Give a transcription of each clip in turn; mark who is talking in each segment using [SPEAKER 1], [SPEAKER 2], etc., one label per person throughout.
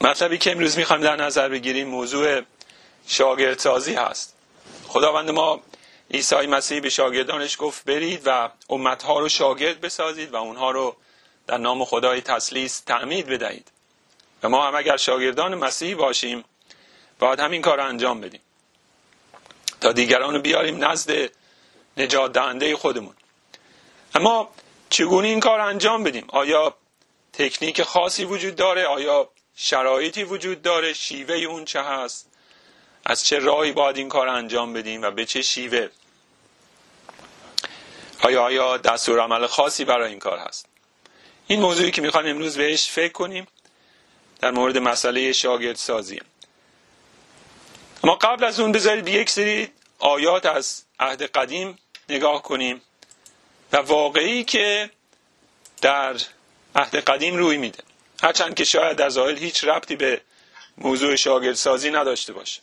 [SPEAKER 1] مطلبی که امروز می‌خوایم در نظر بگیریم موضوع شاگردسازی هست. خداوند ما عیسی مسیح به شاگردانش گفت برید و امتها رو شاگرد بسازید و اونها رو در نام خدای تسلیس تعمید بدهید. و ما هم اگر شاگردان مسیحی باشیم باید همین کار رو انجام بدیم. تا دیگران رو بیاریم نزد نجات دهنده خودمون. اما چگونه این کار انجام بدیم؟ آیا تکنیک خاصی وجود داره؟ آیا شرایطی وجود داره شیوه اون چه هست. از چه راهی باید این کار انجام بدیم و به چه شیوه؟ آیا آیا دستور عمل خاصی برای این کار هست؟ این موضوعی که می‌خوایم امروز بهش فکر کنیم در مورد مسئله شاگرد سازی اما قبل از اون بذارید به یک سری آیات از عهد قدیم نگاه کنیم و واقعی که در عهد قدیم روی میده. هرچند که شاید در ظاهر هیچ ربطی به موضوع شاگردسازی نداشته باشه.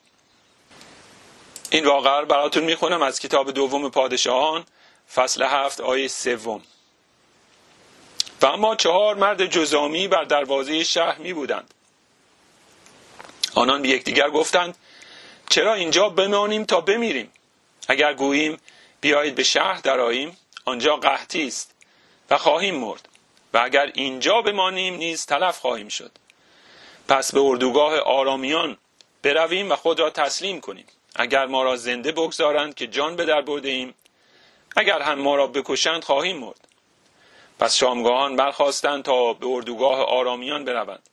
[SPEAKER 1] این واقعا براتون می‌خونم از کتاب دوم پادشاهان فصل هفت آیه سوم. و اما چهار مرد جزامی بر دروازه شهر می بودند آنان به یکدیگر گفتند چرا اینجا بمانیم تا بمیریم؟ اگر گوییم بیایید به شهر دراییم آنجا قحطی است و خواهیم مرد. و اگر اینجا بمانیم نیز تلف خواهیم شد. پس به اردوگاه آرامیان برویم و خود را تسلیم کنیم. اگر ما را زنده بگذارند که جان به در برده ایم اگر هم ما را بکشند خواهیم مرد. پس شامگاهان برخواستند تا به اردوگاه آرامیان بروند.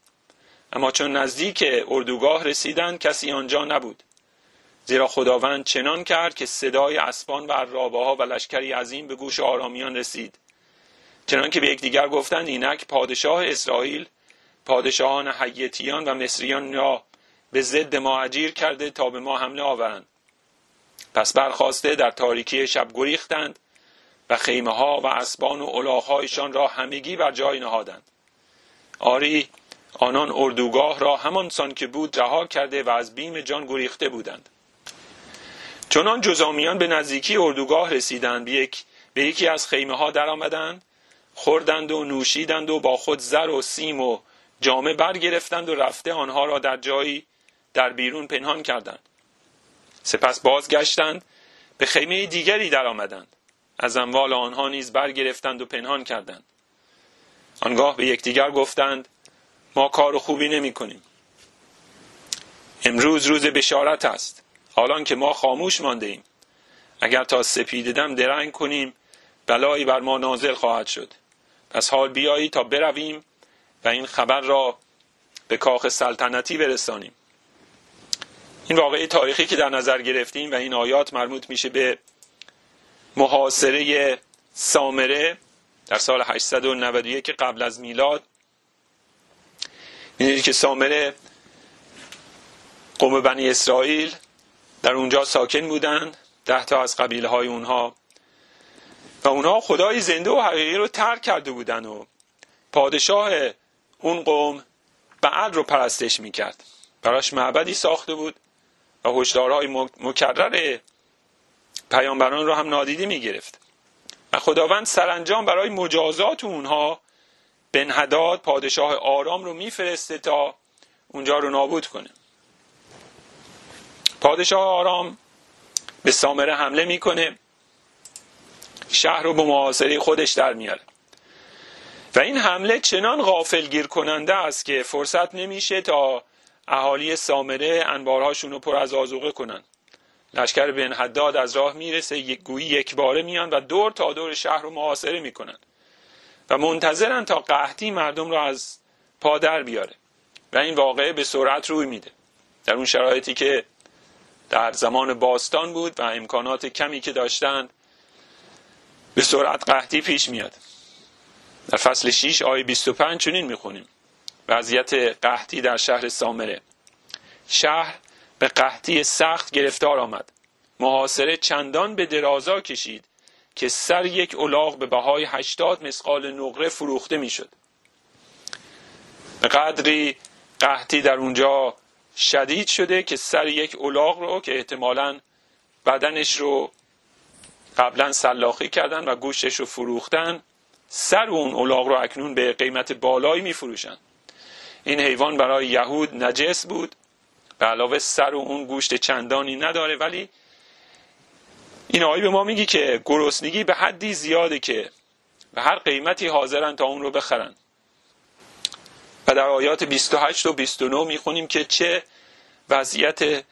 [SPEAKER 1] اما چون نزدیک اردوگاه رسیدند کسی آنجا نبود. زیرا خداوند چنان کرد که صدای اسبان و عرابه ها و لشکری عظیم به گوش آرامیان رسید. چنان که به یکدیگر گفتند اینک پادشاه اسرائیل پادشاهان حیتیان و مصریان را به ضد ما اجیر کرده تا به ما حمله آورند. پس برخواسته در تاریکی شب گریختند و خیمه ها و اسبان و الاغهایشان را همگی بر جای نهادند. آری آنان اردوگاه را همانسان که بود رها کرده و از بیم جان گریخته بودند. چنان جزامیان به نزدیکی اردوگاه رسیدند یک به یکی از خیمه ها درآمدند خوردند و نوشیدند و با خود زر و سیم و جامه برگرفتند و رفته آنها را در جایی در بیرون پنهان کردند. سپس بازگشتند به خیمه دیگری درآمدند از اموال آنها نیز برگرفتند و پنهان کردند. آنگاه به یکدیگر گفتند ما کار خوبی نمی کنیم امروز روز بشارت است حالان که ما خاموش مانده ایم اگر تا سپیددم درنگ کنیم بلایی بر ما نازل خواهد شد. پس حال بیایی تا برویم و این خبر را به کاخ سلطنتی برسانیم. این واقعی تاریخی که در نظر گرفتیم و این آیات مربوط میشه به محاصره سامره در سال 891 قبل از میلاد. می‌دونید که سامره قوم بنی اسرائیل در اونجا ساکن بودند ده تا از قبیله های اونها و اونها خدای زنده و حقیقی رو ترک کرده بودن و پادشاه اون قوم بعد رو پرستش می‌کرد. براش معبدی ساخته بود و هشدارهای مکرر پیامبران رو هم نادیده می‌گرفت. و خداوند سرانجام برای مجازات اونها بنهداد پادشاه آرام رو میفرسته تا اونجا رو نابود کنه. پادشاه آرام به سامره حمله می‌کنه. شهر رو به محاصره خودش در میاره. و این حمله چنان غافلگیر کننده است که فرصت نمیشه تا اهالی سامره انبارهاشون رو پر از آزوقه کنن. لشکر بن حداد از راه می‌رسه یک گویی یک باره میان و دور تا دور شهر رو محاصره می‌کنن. و منتظرن تا قحطی مردم رو از پادر بیاره و این واقعه به سرعت روی میده. در اون شرایطی که در زمان باستان بود و امکانات کمی که داشتند به سرعت قحطی پیش میاد. در فصل 6 آیه 25 چنین می‌خونیم. وضعیت قحطی در شهر سامره. شهر به قحطی سخت گرفتار آمد. محاصره چندان به درازا کشید که سر یک الاغ به بهای هشتاد مسقال نقره فروخته می‌شد. به قدری قحطی در اونجا شدید شده که سر یک الاغ رو که احتمالا بدنش رو قبلا سلاخی کردن و گوشش رو فروختن سر اون الاغ رو اکنون به قیمت بالایی میفروشن. این حیوان برای یهود نجس بود. به علاوه سر و اون گوشت چندانی نداره ولی این آیه به ما میگی که گرسنگی به حدی زیاده که به هر قیمتی حاضرن تا اون رو بخرن. و در آیات 28 و 29 می‌خونیم که چه وضعیت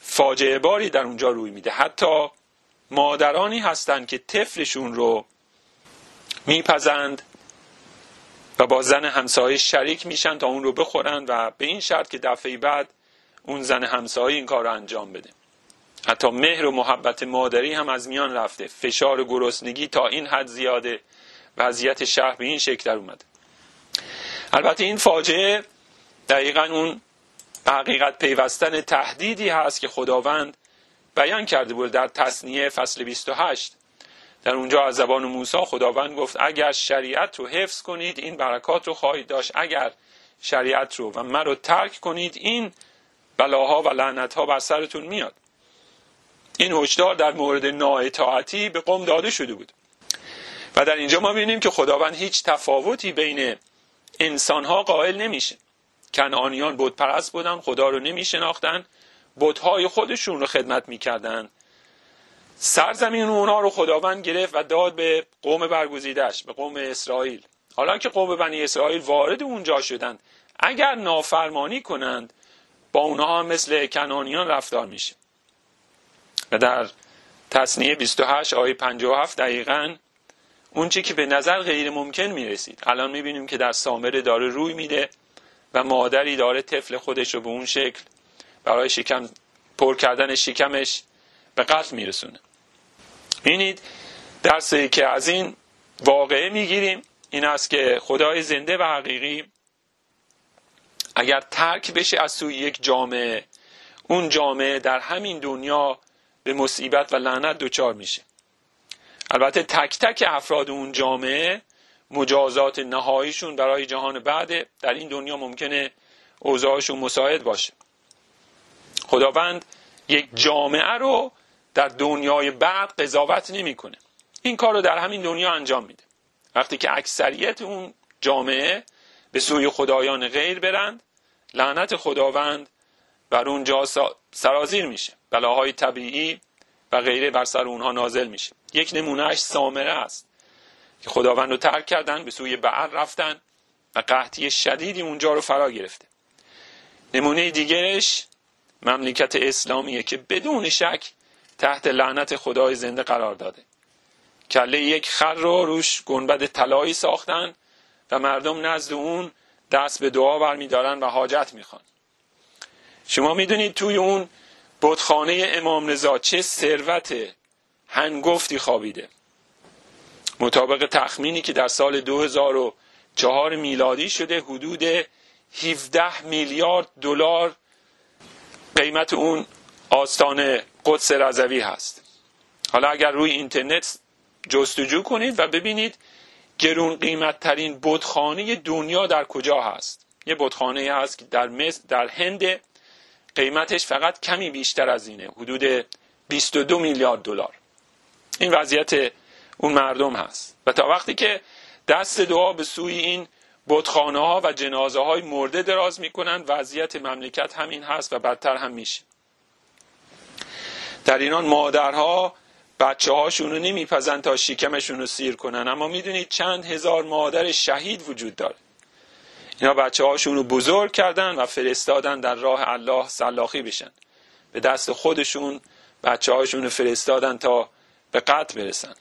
[SPEAKER 1] فاجعه باری در اونجا روی میده. حتی مادرانی هستند که طفلشون رو میپزند و با زن همسایه شریک میشن تا اون رو بخورن و به این شرط که دفعه بعد اون زن همسایه این کار رو انجام بده. حتی مهر و محبت مادری هم از میان رفته. فشار گرسنگی تا این حد زیاده. وضعیت شهر به این شکل در اومده. البته این فاجعه دقیقا اون حقیقت پیوستن تهدیدی هست که خداوند بیان کرده بود در تصنیه فصل 28 در اونجا از زبان موسی خداوند گفت اگر شریعت رو حفظ کنید این برکات رو خواهید داشت. اگر شریعت رو و من رو ترک کنید این بلاها و لعنتها بر سرتون میاد. این هشدار در مورد نااطاعتی به قوم داده شده بود. و در اینجا ما ببینیم که خداوند هیچ تفاوتی بین انسانها قائل نمیشه. کنعانیان بود پرست بودن خدا رو نمی شناختن بتهای خودشون رو خدمت می‌کردن. سرزمین اونا رو خداوند گرفت و داد به قوم برگزیدش به قوم اسرائیل. حالا که قوم بنی اسرائیل وارد اونجا شدند اگر نافرمانی کنند با اونها مثل کنانیان رفتار میشه. و در تصنیه 28 آیه 57 دقیقا اون چی که به نظر غیر ممکن می‌رسید. الان می‌بینیم که در سامره داره روی میده و مادری داره طفل خودش رو به اون شکل برای شکم پر کردن شکمش به قتل میرسونه. ببینید درسی که از این واقعه می‌گیریم این است که خدای زنده و حقیقی اگر ترک بشه از سوی یک جامعه اون جامعه در همین دنیا به مصیبت و لعنت دچار میشه. البته تک تک افراد اون جامعه مجازات نهاییشون برای جهان بعد در این دنیا ممکنه اوضاعشون مساعد باشه. خداوند یک جامعه رو در دنیای بعد قضاوت نمی‌کنه. این کار رو در همین دنیا انجام میده. وقتی که اکثریت اون جامعه به سوی خدایان غیر برند لعنت خداوند بر اونجا سرازیر میشه. بلاهای طبیعی و غیره بر سر اونها نازل میشه. یک نمونهش سامره است. که خداوند رو ترک کردن به سوی بعر رفتن و قحطی شدیدی اونجا رو فرا گرفته. نمونه دیگرش مملکت اسلامیه که بدون شک تحت لعنت خدای زنده قرار داده. کله یک خر رو روش گنبد طلایی ساختن و مردم نزد اون دست به دعا برمیدارن و حاجت می‌خوان. شما می‌دونید توی اون بتخانه امام رضا چه ثروت هنگفتی خوابیده. مطابق تخمینی که در سال 2004 میلادی شده حدود 17 میلیارد دلار قیمت اون آستان قدس رضوی هست. حالا اگر روی اینترنت جستجو کنید و ببینید گرون قیمت ترین بتخانه دنیا در کجا هست. یه بتخانه هست که در مصر در هند قیمتش فقط کمی بیشتر از اینه حدود 22 میلیارد دلار. این وضعیت اون مردم هست. و تا وقتی که دست دعا به سوی این بتخانه ها و جنازه های مرده دراز می‌کنن وضعیت مملکت همین هست و بدتر هم میشه. در اینان مادرها بچه هاشون رو نمیپزن تا شکمشون رو سیر کنن. اما می‌دونید چند هزار مادر شهید وجود داره. اینا بچه هاشون رو بزرگ کردن و فرستادن در راه الله سلاخی بشن. به دست خودشون بچه هاشون رو فرستادن تا به قتل برسن.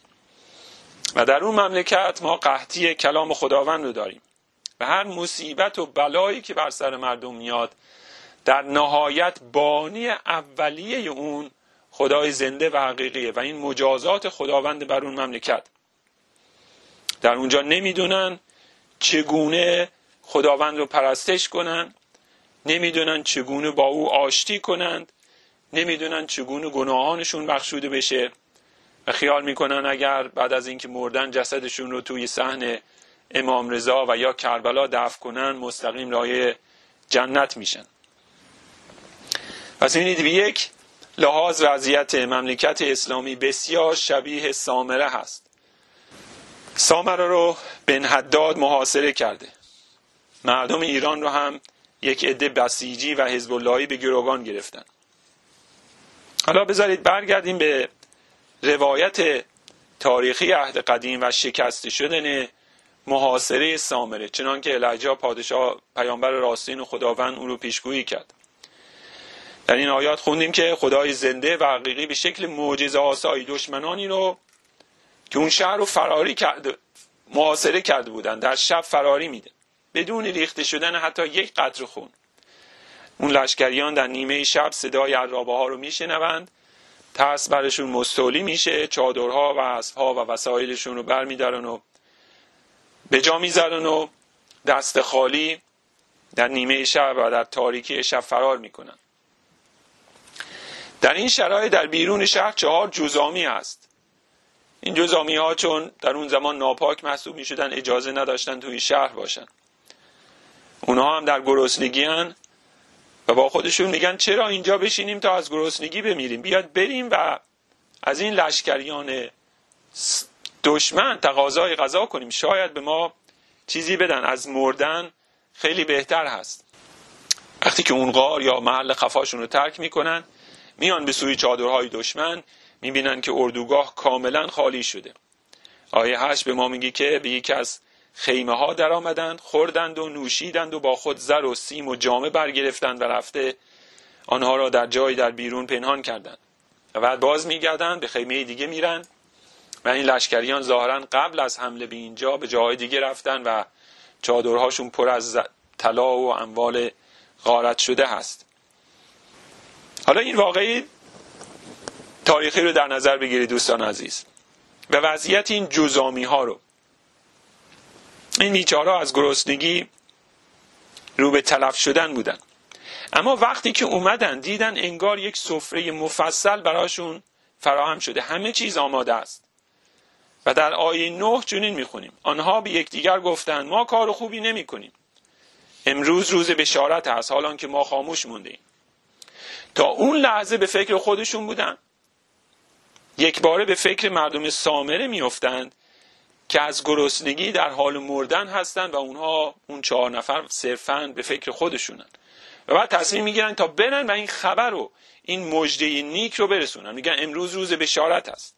[SPEAKER 1] و در اون مملکت ما قحطی کلام خداوند رو داریم. و هر مصیبت و بلایی که بر سر مردم میاد در نهایت بانی اولیه اون خدای زنده و حقیقیه و این مجازات خداوند بر اون مملکت. در اونجا نمی‌دونن چگونه خداوند رو پرستش کنن نمی‌دونن چگونه با او آشتی کنند نمی‌دونن چگونه گناهانشون بخشوده بشه. و خیال می‌کنن اگر بعد از اینکه مردن جسدشون رو توی صحن امام رضا و یا کربلا دفن کنن مستقیم رای جنت میشن. پس می‌بینید به یک لحاظ وضعیت مملکت اسلامی بسیار شبیه سامره هست. سامره رو بن حداد محاصره کرده. مردم ایران رو هم یک عده بسیجی و حزب اللهی به گروگان گرفتن. حالا بذارید برگردیم به روایت تاریخی عهد قدیم و شکست شدن محاصره سامره چنان که الهجا پادشاه پیامبر راستین و خداوند اون رو پیشگویی کرد. در این آیات خوندیم که خدای زنده و حقیقی به شکل معجزه آسایی دشمنانی رو که اون شهر رو فراری کرده محاصره کرده بودن در شب فراری میده. بدون ریخته شدن حتی یک قطر خون. اون لشکریان در نیمه شب صدای عرابه ها رو میشنوند. ترس برشون مستولی میشه چادرها و اسبها و وسایلشون رو برمیدارن و به جا می‌ذارن و دست خالی در نیمه شب و در تاریکی شب فرار می‌کنن. در این شرایط در بیرون شهر چهار جزامی هست. این جزامی ها چون در اون زمان ناپاک محسوب می شدن اجازه نداشتن توی شهر باشن. اونها هم در گرسنگی و با خودشون میگن چرا اینجا بشینیم تا از گرسنگی بمیریم؟ بیاد بریم و از این لشکریان دشمن تقاضای غذا کنیم. شاید به ما چیزی بدن. از مردن خیلی بهتر هست. وقتی که اون غار یا محل خفاشون رو ترک می‌کنن میان به سوی چادرهای دشمن می‌بینن که اردوگاه کاملا خالی شده. آیه هشت به ما میگی که به یکی از خیمه ها در آمدند خوردند و نوشیدند و با خود زر و سیم و جامه برگرفتند و رفته آنها را در جای در بیرون پنهان کردند. و بعد باز میگردند به خیمه دیگه میرن. و این لشکریان ظاهرا قبل از حمله به اینجا به جای دیگه رفتن و چادرهاشون پر از طلا و اموال غارت شده هست. حالا این واقعی تاریخی رو در نظر بگیرید دوستان عزیز. و وضعیت این جزامی ها رو. این بیچاره از گرسنگی رو به تلف شدن بودن. اما وقتی که اومدن دیدن انگار یک سفره مفصل براشون فراهم شده. همه چیز آماده است. و در آیه نه چنین می‌خونیم. آنها به یکدیگر گفتند ما کار خوبی نمی کنیم امروز روز بشارت هست حالان که ما خاموش مونده ایم تا اون لحظه به فکر خودشون بودن. یک باره به فکر مردم سامره میافتند که از گرسنگی در حال مردن هستند و اونها اون چهار نفر صرفا به فکر خودشونن. و بعد تصمیم می‌گیرن تا برن و این خبر رو این مجده نیک رو برسونن. میگن امروز روز بشارت هست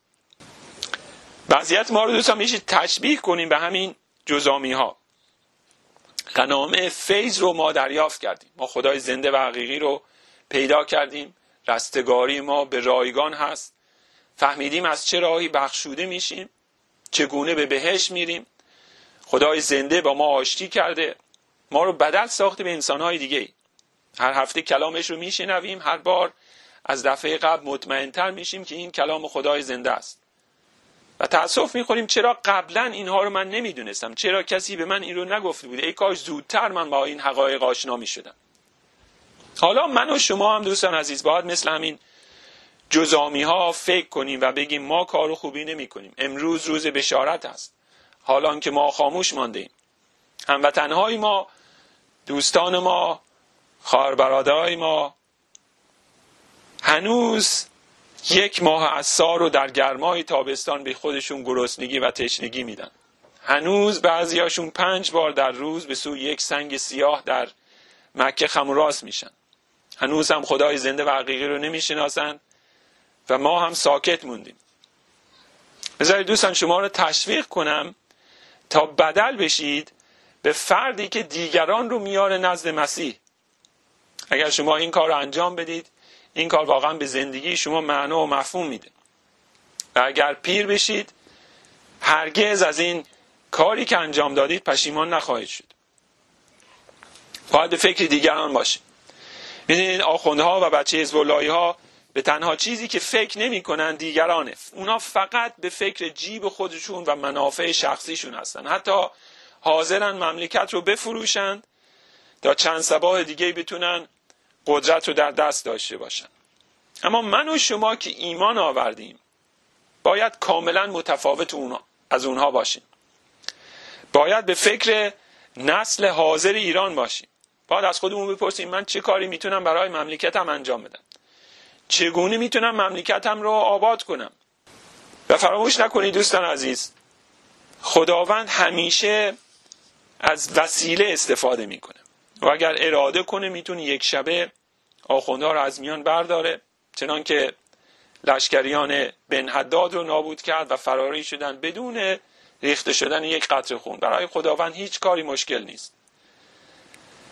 [SPEAKER 1] وضعیت ما رو دوستان میشه تشبیه کنیم به همین جزامی ها غنامه فیض رو ما دریافت کردیم. ما خدای زنده و حقیقی رو پیدا کردیم. رستگاری ما به رایگان هست. فهمیدیم از چه راهی بخشوده میشیم. چگونه به بهش میریم. خدای زنده با ما آشتی کرده. ما رو بدل ساخته به انسانهای دیگه. هر هفته کلامش رو میشنویم. هر بار از دفعه قبل مطمئنتر میشیم که این کلام خدای زنده است. و تاسف می‌خوریم چرا قبلا اینها رو من نمی‌دونستم؟ چرا کسی به من این رو نگفته بود؟ ای کاش زودتر من با این حقایق آشنا می‌شدم. حالا من و شما هم دوستان عزیز باید مثل همین جزامی ها فکر کنیم و بگیم ما کار خوبی نمی کنیم امروز روز بشارت است حالا که ما خاموش مانده ایم هموطنهای ما دوستان ما خواهر ما هنوز یک ماه از سال رو در گرمای تابستان به خودشون گرسنگی و تشنگی میدن. هنوز بعضیاشون پنج بار در روز به سوی یک سنگ سیاه در مکه خموراس میشن. هنوز هم خدای زنده و حقیقی رو نمی‌شناسن و ما هم ساکت موندیم. بذارید دوستان شما رو تشویق کنم تا بدل بشید به فردی که دیگران رو میاره نزد مسیح. اگر شما این کار رو انجام بدید این کار واقعا به زندگی شما معنا و مفهوم میده. و اگر پیر بشید هرگز از این کاری که انجام دادید پشیمان نخواهید شد. باید به فکر دیگران باشید می‌دونید آخوندها و بچه ازبولایی ها به تنها چیزی که فکر نمی‌کنن دیگرانه. اونا فقط به فکر جیب خودشون و منافع شخصیشون هستن. حتی حاضرن مملکت رو بفروشند تا چند سباه دیگه بتونن قدرت رو در دست داشته باشن. اما من و شما که ایمان آوردیم باید کاملا متفاوت از اونها باشیم. باید به فکر نسل حاضر ایران باشیم. باید از خودمون بپرسیم من چه کاری می‌تونم برای مملکتم انجام بدم؟ چگونه می‌تونم مملکتم رو آباد کنم؟ و فراموش نکنید دوستان عزیز خداوند همیشه از وسیله استفاده می‌کنه. و اگر اراده کنه می‌تونه یک شبه آخوندها رو از میان برداره. چنان که لشکریان بن حداد رو نابود کرد و فراری شدن بدون ریخته شدن یک قطره خون. برای خداوند هیچ کاری مشکل نیست.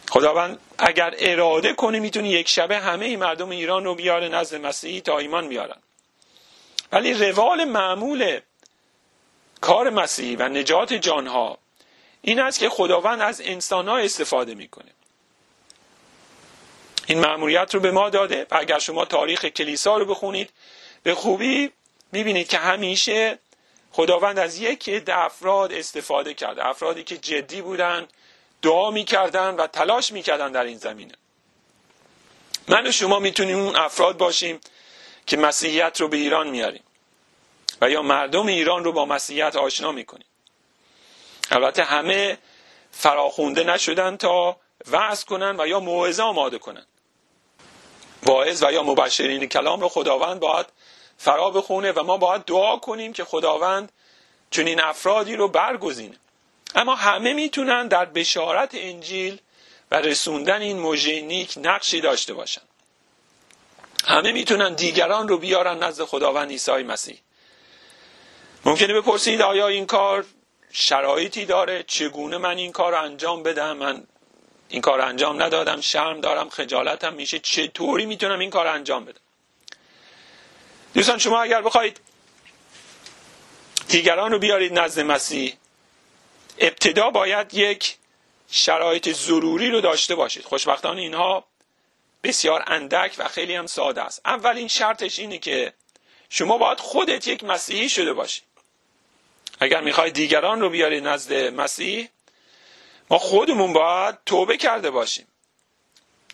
[SPEAKER 1] خداوند اگر اراده کنه می‌تونه یک شبه همه ای مردم ایران رو بیاره نزد مسیحی تا ایمان بیارن. ولی روال معمول کار مسیحی و نجات جانها این است که خداوند از انسانها استفاده می‌کنه. این معمولیت رو به ما داده و اگر شما تاریخ کلیسا رو بخونید به خوبی می‌بینید که همیشه خداوند از یک افراد استفاده کرده. افرادی که جدی بودن دعا می‌کردن و تلاش می‌کردن در این زمینه. من و شما می‌تونیم اون افراد باشیم که مسیحیت رو به ایران میاریم و یا مردم ایران رو با مسیحیت آشنا می‌کنیم. البته همه فراخونده نشدن تا وعظ کنن و یا موعظه آماده کنن. واعظ و یا مبشرین کلام رو خداوند باید فرا بخونه و ما باید دعا کنیم که خداوند چنین افرادی رو برگزینه. اما همه می‌تونن در بشارت انجیل و رسوندن این موژه نقشی داشته باشن. همه می‌تونن دیگران رو بیارن نزد خداوند عیسی مسیح. ممکنه بپرسید آیا این کار شرایطی داره؟ چگونه من این کار رو انجام بدم من این کار انجام ندادم شرم دارم خجالتم میشه چطوری می‌تونم این کار انجام بدم؟ دوستان شما اگر بخواید دیگران رو بیارید نزد مسیح ابتدا باید یک شرایط ضروری رو داشته باشید. خوشبختانه اینها بسیار اندک و خیلی هم ساده است. اولین شرطش اینه که شما باید خودت یک مسیحی شده باشید اگر می‌خواید دیگران رو بیارید نزد مسیح ما خودمون باید توبه کرده باشیم.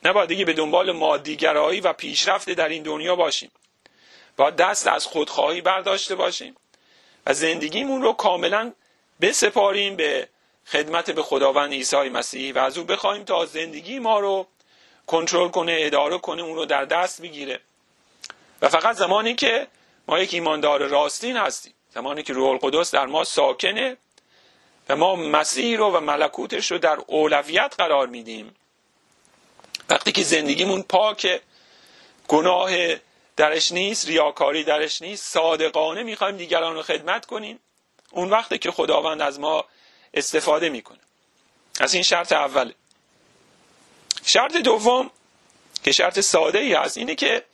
[SPEAKER 1] نباید دیگه به دنبال مادیگرایی و پیشرفت در این دنیا باشیم. باید دست از خودخواهی برداشته باشیم و زندگیمون رو کاملا بسپاریم به خدمت به خداوند عیسی مسیح و از او بخوایم تا زندگی ما رو کنترل کنه اداره کنه اون رو در دست بگیره. و فقط زمانی که ما یک ایماندار راستین هستیم زمانی که روح القدس در ما ساکنه و ما مسیح رو و ملکوتش رو در اولویت قرار میدیم. وقتی که زندگیمون پاک گناه درش نیست ریاکاری درش نیست صادقانه می‌خوایم دیگران رو خدمت کنیم اون وقتی که خداوند از ما استفاده می‌کنه. از این شرط اوله شرط دوم که شرط ساده ای هست اینه که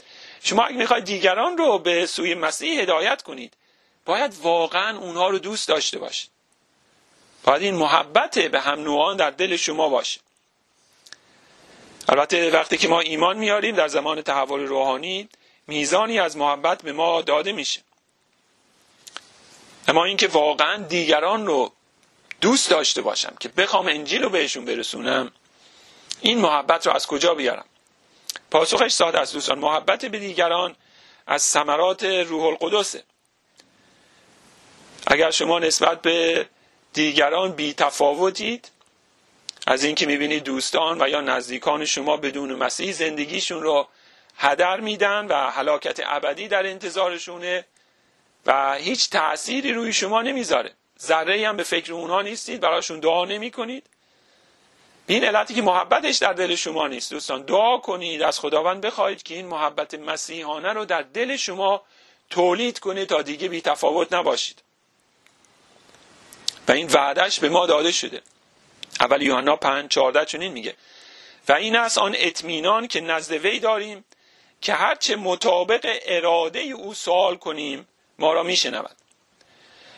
[SPEAKER 1] شما اگه می‌خواید دیگران رو به سوی مسیح هدایت کنید باید واقعا اونها رو دوست داشته باشید. باید این محبت به هم نوعان در دل شما باشه. البته وقتی که ما ایمان میاریم در زمان تحول روحانی میزانی از محبت به ما داده میشه. اما اینکه واقعا دیگران رو دوست داشته باشم که بخوام انجیل رو بهشون برسونم این محبت رو از کجا بیارم؟ پاسخش ساده است دوستان. محبت به دیگران از ثمرات روح القدسه. اگر شما نسبت به دیگران بی تفاوتید. از اینکه می‌بینید دوستان و یا نزدیکان شما بدون مسیح زندگیشون رو هدر میدن و هلاکت ابدی در انتظارشونه و هیچ تأثیری روی شما نمی‌ذاره. ذره هم به فکر اونها نیستید براشون دعا نمی کنید این علتی که محبتش در دل شما نیست. دوستان دعا کنید از خداوند بخواهید که این محبت مسیحانه رو در دل شما تولید کنه تا دیگه بی تفاوت نباشید. و این وعدش به ما داده شده. اول یوحنا 5 14 چنین میگه. و این است آن اطمینان که نزد وی داریم که هرچه مطابق اراده او سوال کنیم ما را میشنود.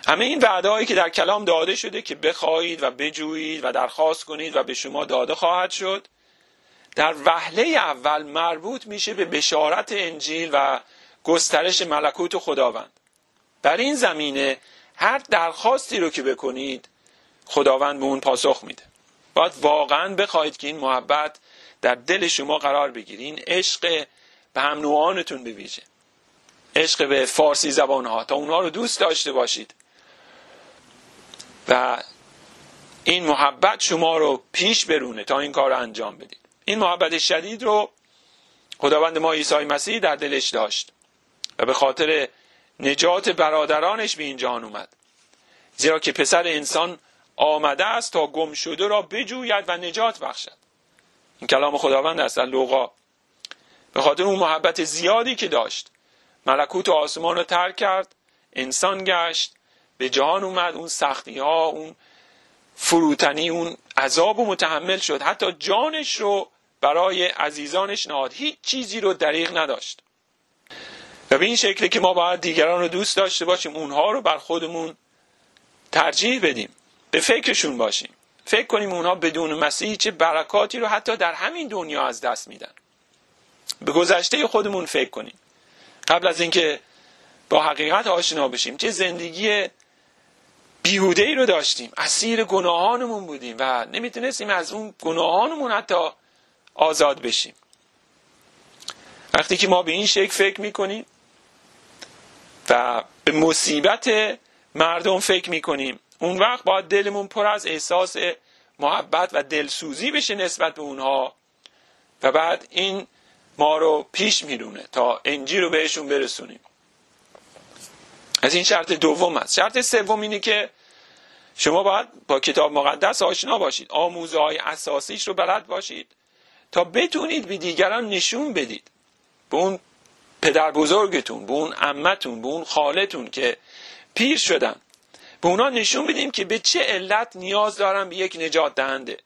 [SPEAKER 1] همه این وعده هایی که در کلام داده شده که بخواهید و بجویید و درخواست کنید و به شما داده خواهد شد در وهله اول مربوط میشه به بشارت انجیل و گسترش ملکوت خداوند. در این زمینه هر درخواستی رو که بکنید خداوند به اون پاسخ میده. باید واقعا بخواهید که این محبت در دل شما قرار بگیره. این عشق به هم نوعانتون بویژه. عشق به فارسی زبان ها تا اونها رو دوست داشته باشید. و این محبت شما رو پیش برونه تا این کار رو انجام بدید. این محبت شدید رو خداوند ما عیسی مسیح در دلش داشت. و به خاطر نجات برادرانش به این جهان اومد. زیرا که پسر انسان آمده است تا گم شده را بجوید و نجات بخشد. این کلام خداوند است در لوقا. به خاطر اون محبت زیادی که داشت ملکوت و آسمان رو ترک کرد انسان گشت به جهان اومد اون سختی ها اون فروتنی اون عذاب و متحمل شد. حتی جانش رو برای عزیزانش نهاد. هیچ چیزی رو دریغ نداشت. و به این شکلی که ما باید دیگران رو دوست داشته باشیم اونها رو بر خودمون ترجیح بدیم به فکرشون باشیم. فکر کنیم اونها بدون مسیح چه برکاتی رو حتی در همین دنیا از دست میدن. به گذشته خودمون فکر کنیم. قبل از اینکه با حقیقت آشنا بشیم چه زندگی بیهوده ای رو داشتیم. اسیر گناهانمون بودیم و نمی‌تونستیم از اون گناهانمون حتی آزاد بشیم. وقتی که ما به این شکل فکر می‌کنیم و به مصیبت مردم فکر می‌کنیم. اون وقت باید دلمون پر از احساس محبت و دلسوزی بشه نسبت به اونها و بعد این ما رو پیش میرونه تا انجی رو بهشون برسونیم. از این شرط دوم است. شرط سوم اینه که شما باید با کتاب مقدس آشنا باشید. آموزه های اساسیش رو بلد باشید تا بتونید به دیگران نشون بدید. به اون پدر بزرگتون به اون امتون به اون خالتون که پیر شدن. به اونا نشون بدیم که به چه علت نیاز دارن به یک نجات دهنده.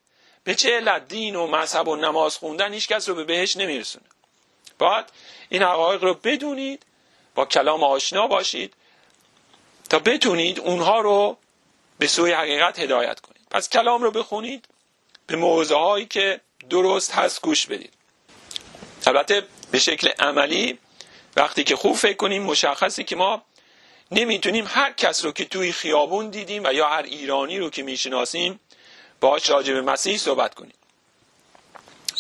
[SPEAKER 1] به چه علت دین و مذهب و نماز خوندن هیچ کس رو به بهش نمیرسونه. باید این حقایق رو بدونید با کلام آشنا باشید تا بتونید اونها رو به سوی حقیقت هدایت کنید. پس کلام رو بخونید به موضوع هایی که درست هست گوش بدید. البته به شکل عملی وقتی که خوب فکر کنیم مشخصی که ما نمی‌تونیم هر کس رو که توی خیابون دیدیم و یا هر ایرانی رو که می‌شناسیم باش راجع به مسیح صحبت کنیم.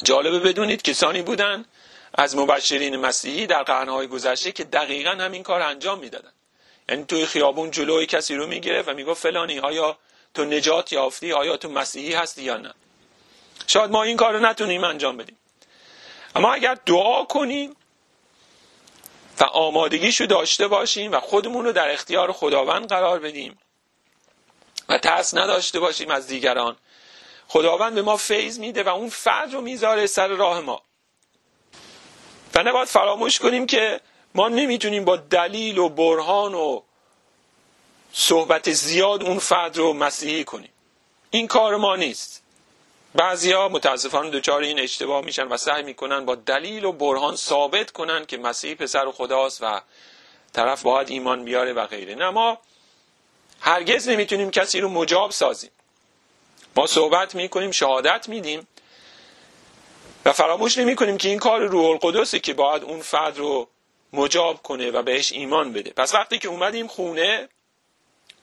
[SPEAKER 1] جالبه بدونید کسانی بودن از مبشرین مسیحی در قرنهای گذشته که دقیقا همین کار انجام می‌دادن. یعنی توی خیابون جلوی کسی رو می‌گرفت و می‌گفت فلانی آیا تو نجات یافتی؟ آیا تو مسیحی هستی یا نه؟ شاید ما این کار رو نتونیم انجام بدیم. اما اگر دعا کنیم و آمادگیشو داشته باشیم و خودمون رو در اختیار خداوند قرار بدیم. و ترس نداشته باشیم از دیگران. خداوند به ما فیض میده و اون فرد رو می‌ذاره سر راه ما. و نباید فراموش کنیم که ما نمی‌تونیم با دلیل و برهان و صحبت زیاد اون فرد رو مسیحی کنیم. این کار ما نیست. بعضیا متاسفانه دچار این اشتباه میشن و سعی می‌کنن با دلیل و برهان ثابت کنن که مسیح پسر خداست و طرف باید ایمان بیاره و غیره. نه ما هرگز نمی‌تونیم کسی رو مجاب سازیم. ما صحبت می‌کنیم شهادت میدیم و فراموش نمی کنیم که این کار روح القدسه که باید اون فرد رو مجاب کنه و بهش ایمان بده. پس وقتی که اومدیم خونه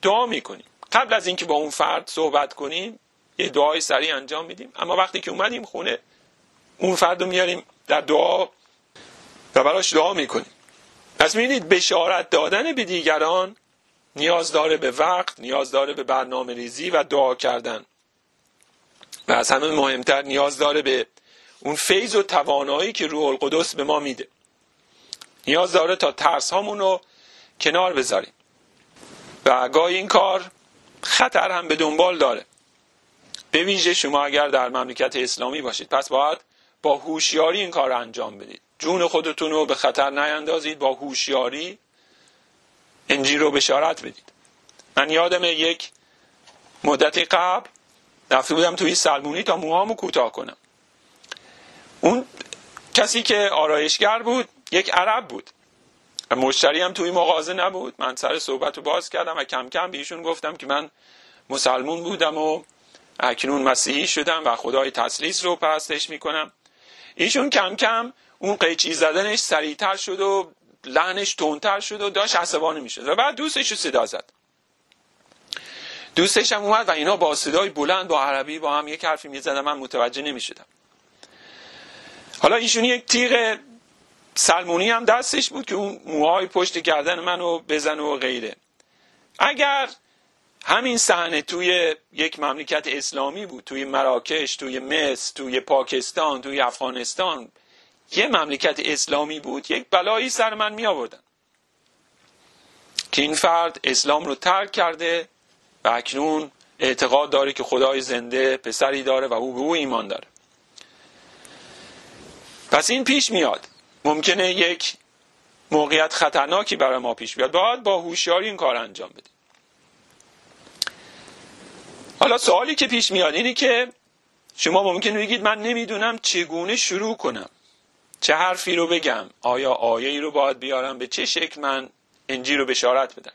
[SPEAKER 1] دعا می‌کنیم. قبل از اینکه با اون فرد صحبت کنیم یه دعای سریع انجام میدیم. اما وقتی که اومدیم خونه اون فرد رو میاریم در دعا و براش دعا می‌کنیم. پس می‌بینید بشارت دادن به دیگران نیاز داره به وقت نیاز داره به برنامه ریزی و دعا کردن. و از همه مهمتر نیاز داره به اون فیض و توانایی که روح القدس به ما میده. نیاز داره تا ترس رو کنار بذاریم. و گاهی این کار خطر هم به دنبال داره. به ویژه شما اگر در مملکت اسلامی باشید پس باید با هوشیاری این کار انجام بدید. جون خودتون رو به خطر نیندازید با هوشیاری انجیل رو بشارت بدید. من یادم یک مدتی قبل رفته بودم توی سلمونی تا موهامو کوتاه کنم. اون کسی که آرایشگر بود یک عرب بود. مشتری هم توی مغازه نبود. من سر صحبت رو باز کردم و کم کم به گفتم که من مسلمون بودم و اکنون مسیحی شدم و خدای تسلیس رو پرستش می‌کنم. ایشون کم کم اون قیچی زدنش سریعتر شد و لحنش تندتر شد و داشت عصبانی می‌شد و بعد دوستش رو صدا زد. دوستش هم اومد و اینا با صدای بلند با عربی با هم یک حرفی می‌زدن. من متوجه نمی‌شدم. حالا ایشون یک تیغ سلمونی هم دستش بود که اون موهای پشت گردن منو بزنه و غیره. اگر همین صحنه توی یک مملکت اسلامی بود توی مراکش توی مصر توی پاکستان توی افغانستان. یه مملکت اسلامی بود یک بلایی سر من می آوردن که این فرد اسلام رو ترک کرده و اکنون اعتقاد داره که خدای زنده پسری داره و او به او ایمان داره. پس این پیش میاد. ممکنه یک موقعیت خطرناکی برای ما پیش بیاد. باید با هوشیاری این کار انجام بدیم حالا سوالی که پیش میاد اینه که شما ممکن بگید من نمی‌دونم چگونه شروع کنم. چه حرفی رو بگم؟ آیا آیه ای رو باید بیارم؟ به چه شکل من انجیل رو بشارت بدم؟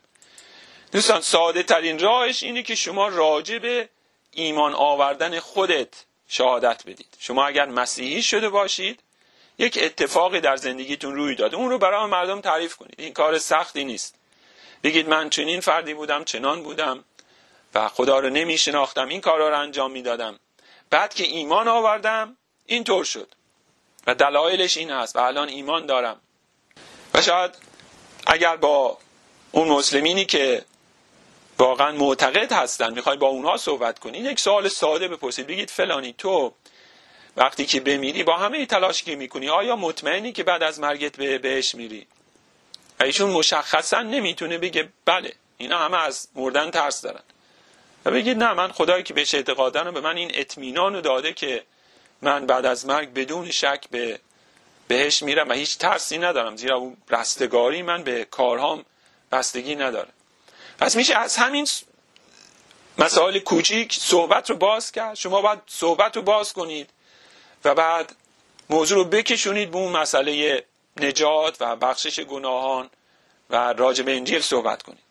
[SPEAKER 1] دوستان ساده ترین راهش اینه که شما راجع به ایمان آوردن خودت شهادت بدید. شما اگر مسیحی شده باشید یک اتفاقی در زندگیتون روی داده اون رو برای مردم تعریف کنید. این کار سختی نیست. بگید من چنین فردی بودم چنان بودم. و خدا رو نمی شناختم این کارا رو انجام می‌دادم. بعد که ایمان آوردم اینطور شد. و دلایلش این هست و الان ایمان دارم. و شاید اگر با اون مسلمینی که واقعا معتقد هستن می‌خوای با اونها صحبت کنی یک سوال ساده بپرسید. بگید فلانی تو وقتی که بمیری با همه تلاش که می‌کنی آیا مطمئنی که بعد از مرگت به بهش میری؟ ایشون مشخصا نمی‌تونه بگه بله اینا همه از مردن ترس دارن. و بگید نه من خدایی که بهش اعتقادن به من این اطمینان رو داده که من بعد از مرگ بدون شک به بهش میرم و هیچ ترسی ندارم. زیرا اون رستگاری من به کارهام بستگی نداره. پس میشه از همین مسائل کوچیک صحبت رو باز کرد. شما باید صحبت رو باز کنید و بعد موضوع رو بکشونید به اون مسئله نجات و بخشش گناهان و راجع به انجیل صحبت کنید.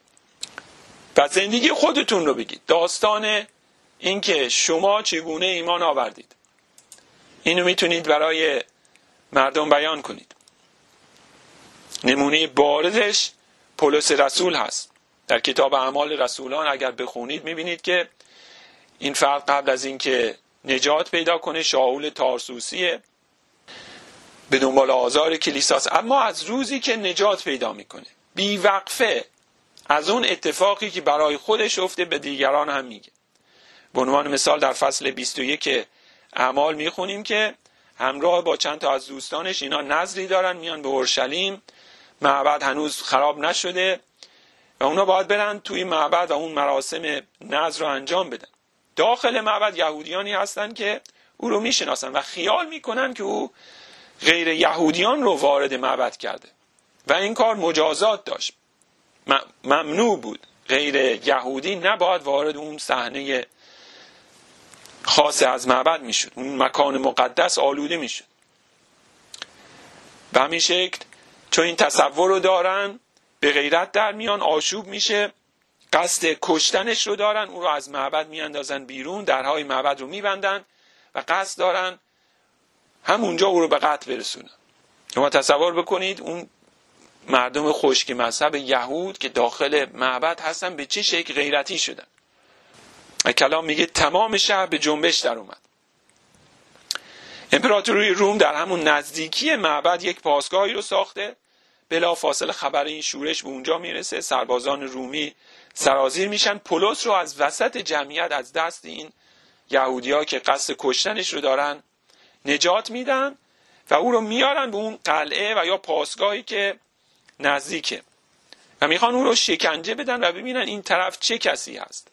[SPEAKER 1] و زندگی خودتون رو بگید. داستان اینکه شما چگونه ایمان آوردید. اینو می‌تونید برای مردم بیان کنید. نمونه بارزش پولس رسول هست. در کتاب اعمال رسولان اگر بخونید می‌بینید که این فرد قبل از اینکه نجات پیدا کنه شاول تارسوسیه. به دنبال آزار کلیساس اما از روزی که نجات پیدا می‌کنه بیوقفه از اون اتفاقی که برای خودش افته به دیگران هم میگه. به عنوان مثال در فصل 21 اعمال می‌خونیم که همراه با چند تا از دوستانش اینا نظری دارن میان به اورشلیم معبد هنوز خراب نشده و اونا باید برن توی معبد و اون مراسم نظر رو انجام بدن. داخل معبد یهودیانی هستن که او رو می‌شناسن و خیال می‌کنن که او غیر یهودیان رو وارد معبد کرده و این کار مجازات داشت. ممنوع بود. غیر یهودی نباید وارد اون صحنه خاص از معبد می‌شد. اون مکان مقدس آلوده می‌شد. به همین شکل چون این تصور رو دارن به غیرت در میان آشوب میشه قصد کشتنش رو دارن او رو از معبد میاندازن بیرون درهای معبد رو میبندن و قصد دارن همونجا او رو به قتل برسونن. شما تصور بکنید اون مردم خشک مذهب یهود که داخل معبد هستن به چه شکل غیرتی شدن. کلام میگه تمام شهر به جنبش در اومد. امپراتوری روم در همون نزدیکی معبد یک پاسگاهی رو ساخته. بلا فاصله خبر این شورش به اونجا می‌رسه. سربازان رومی سرازیر میشن. پولس رو از وسط جمعیت از دست این یهودیا که قصد کشتنش رو دارن نجات میدن و او رو میارن به اون قلعه و یا پاسگاهی که نزدیکه. و می‌خوان او رو شکنجه بدن و ببینن این طرف چه کسی هست.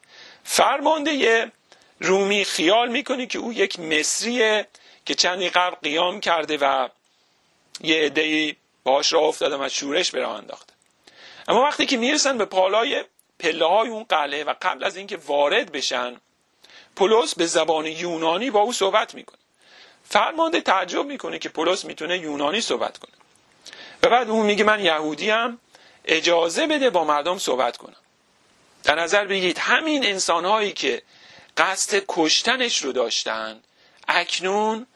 [SPEAKER 1] فرمانده رومی خیال می‌کنه که او یک مصریه که چندی قبل قیام کرده و یه عدهای باش را افتاده و شورش به راه انداخته. اما وقتی که می‌رسن به پالای پله های اون قلعه و قبل از اینکه وارد بشن پولس به زبان یونانی با او صحبت می‌کنه. فرمانده تعجب می‌کنه که پولس می‌تونه یونانی صحبت کنه. و بعد اون میگه من یهودی هم اجازه بده با مردم صحبت کنم. در نظر بگیرید همین انسانهایی که قصد کشتنش رو داشتن اکنون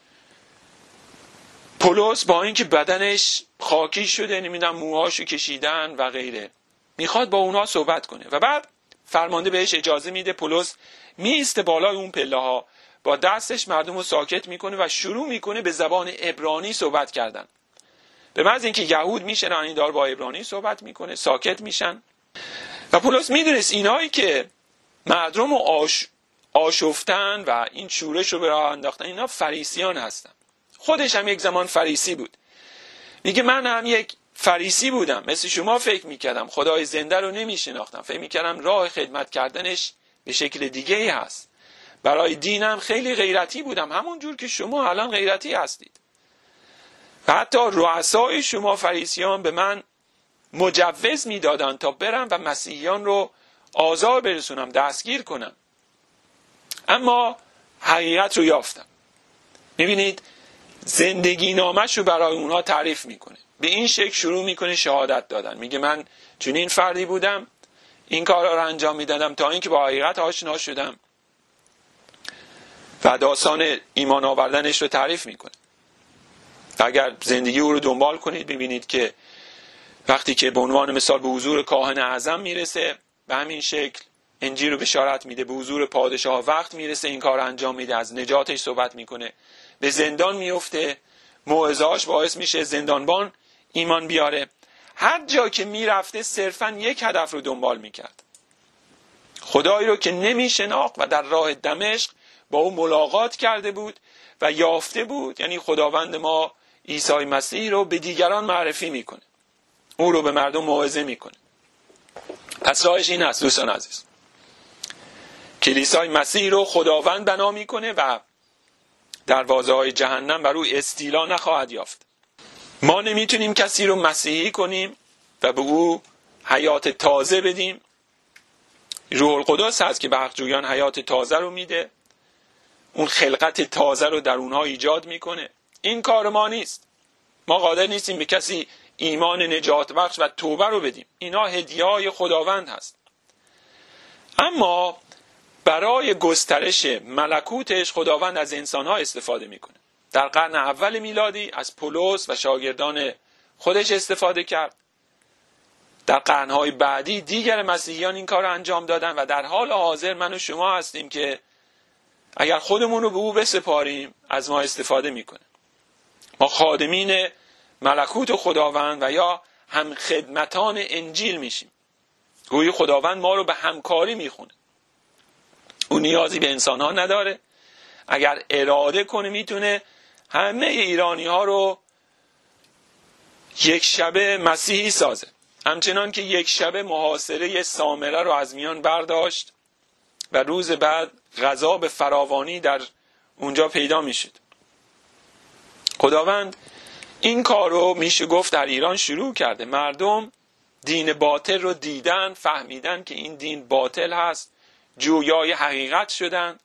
[SPEAKER 1] پولس با اینکه بدنش خاکی شده نمی‌دونم موهاشو کشیدن و غیره می‌خواد با اونها صحبت کنه. و بعد فرمانده بهش اجازه میده پولس میسته بالای اون پله ها با دستش مردم رو ساکت می‌کنه و شروع می‌کنه به زبان ابرانی صحبت کردن. به محض اینکه یهود میشن این دار با ابرانی صحبت می‌کنه ساکت میشن. و پولس می‌دونست اینایی که مردم رو آش... آشفتن و این شورش رو به راه انداختن اینا فریسیان هستن. خودش هم یک زمان فریسی بود. میگه من هم یک فریسی بودم. مثل شما فکر می‌کردم. خدای زنده رو نمیشناختم. فکر می‌کردم راه خدمت کردنش به شکل دیگه ای هست. برای دینم خیلی غیرتی بودم. همون جور که شما الان غیرتی هستید. و حتی رؤسای شما فریسیان به من مجوز می‌دادند تا برم و مسیحیان رو آزار برسونم دستگیر کنم. اما حقیقت رو یافتم. می‌بینید زندگی نامش رو برای اونها تعریف می‌کنه. به این شکل شروع می‌کنه شهادت دادن. میگه من چنین فردی بودم این کار رو انجام می‌دادم تا اینکه با حقیقت آشنا شدم و داستان ایمان آوردنش رو تعریف می‌کنه. اگر زندگی او رو دنبال کنید ببینید که وقتی که به عنوان مثال به حضور کاهن اعظم می‌رسه به همین شکل انجیل رو بشارت میده به حضور پادشاه وقت می‌رسه این کار انجام میده از نجاتش صحبت می‌کنه. به زندان میفته موعظهاش باعث میشه زندانبان ایمان بیاره. هر جا که می‌رفته صرفا یک هدف رو دنبال می‌کرد. خدایی رو که نمیشناخت و در راه دمشق با او ملاقات کرده بود و یافته بود. یعنی خداوند ما عیسی مسیح رو به دیگران معرفی می‌کنه. او رو به مردم موعظه می‌کنه. پس راهش این است دوستان عزیز. کلیسای مسیح رو خداوند بنا می‌کنه و دروازه های جهنم بر او استیلا نخواهد یافت. ما نمی‌تونیم کسی رو مسیحی کنیم و به او حیات تازه بدیم. روح القدس هست که به حیات تازه رو میده. اون خلقت تازه رو در اونها ایجاد می‌کنه. این کار ما نیست. ما قادر نیستیم به کسی ایمان نجات بخش و توبه رو بدیم. اینا هدیه های خداوند هست. اما برای گسترش ملکوتش خداوند از انسان ها استفاده می‌کنه. در قرن اول میلادی از پولس و شاگردان خودش استفاده کرد. در قرنهای بعدی دیگر مسیحیان این کار رو انجام دادن و در حال حاضر من و شما هستیم که اگر خودمون رو به او بسپاریم از ما استفاده می‌کنه. ما خادمین ملکوت خداوند و یا هم خدمتان انجیل میشیم. گویی خداوند ما رو به همکاری می‌خونه. او نیازی به انسان ها نداره. اگر اراده کنه می‌تونه همه ایرانی ها رو یک شبه مسیحی سازه. همچنان که یک شبه محاصره سامره رو از میان برداشت و روز بعد غذا به فراوانی در اونجا پیدا می‌شد. خداوند این کار رو میشه گفت در ایران شروع کرده. مردم دین باطل رو دیدن فهمیدن که این دین باطل هست جویای حقیقت شدن.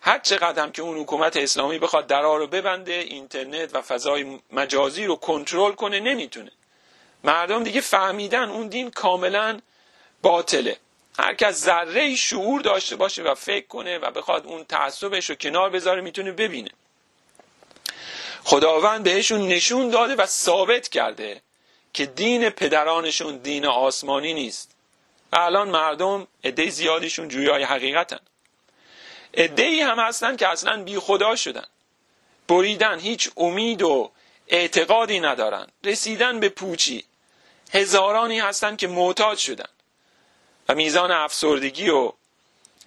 [SPEAKER 1] هر چقدر که اون حکومت اسلامی بخواد درا رو ببنده اینترنت و فضای مجازی رو کنترل کنه نمی‌تونه. مردم دیگه فهمیدن اون دین کاملا باطله. هر کس ذره شعور داشته باشه و فکر کنه و بخواد اون تعصبش رو کنار بذاره می‌تونه ببینه. خداوند بهشون نشون داده و ثابت کرده که دین پدرانشون دین آسمانی نیست. و الان مردم عده زیادیشون جویای حقیقتن. عده ای هم هستن که اصلا بی خدا شدن. بریدن هیچ امید و اعتقادی ندارن. رسیدن به پوچی. هزارانی هستن که معتاد شدن. و میزان افسردگی و